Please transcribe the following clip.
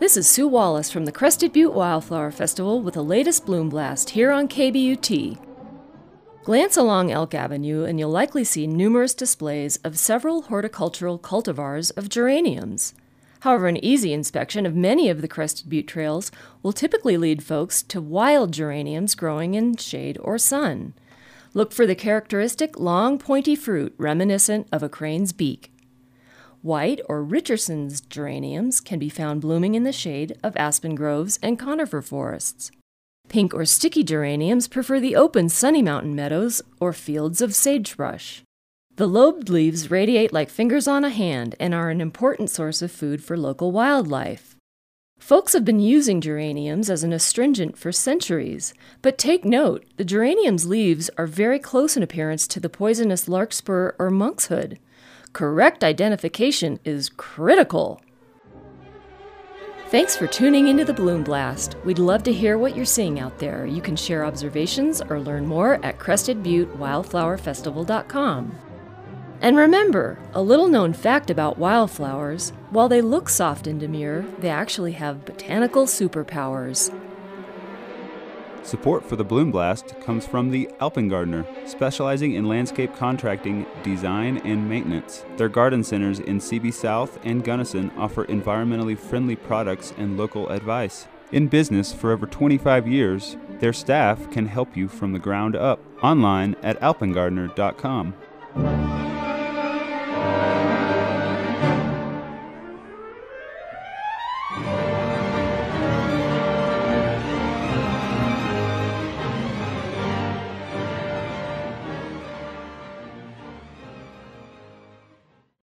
This is Sue Wallace from the Crested Butte Wildflower Festival with the latest Bloom Blast here on KBUT. Glance along Elk Avenue and you'll likely see numerous displays of several horticultural cultivars of geraniums. However, an easy inspection of many of the Crested Butte trails will typically lead folks to wild geraniums growing in shade or sun. Look for the characteristic long pointy fruit reminiscent of a crane's beak. White or Richardson's geraniums can be found blooming in the shade of aspen groves and conifer forests. Pink or sticky geraniums prefer the open sunny mountain meadows or fields of sagebrush. The lobed leaves radiate like fingers on a hand and are an important source of food for local wildlife. Folks have been using geraniums as an astringent for centuries, but take note the geranium's leaves are very close in appearance to the poisonous larkspur or monkshood. Correct identification is critical. Thanks for tuning into the Bloom Blast. We'd love to hear what you're seeing out there. You can share observations or learn more at crestedbuttewildflowerfestival.com. And remember, a little known fact about wildflowers while they look soft and demure, they actually have botanical superpowers. Support for the Bloom Blast comes from the Alpengardener, specializing in landscape contracting, design, and maintenance. Their garden centers in CB South and Gunnison offer environmentally friendly products and local advice. In business for over 25 years, their staff can help you from the ground up. Online at alpengardener.com.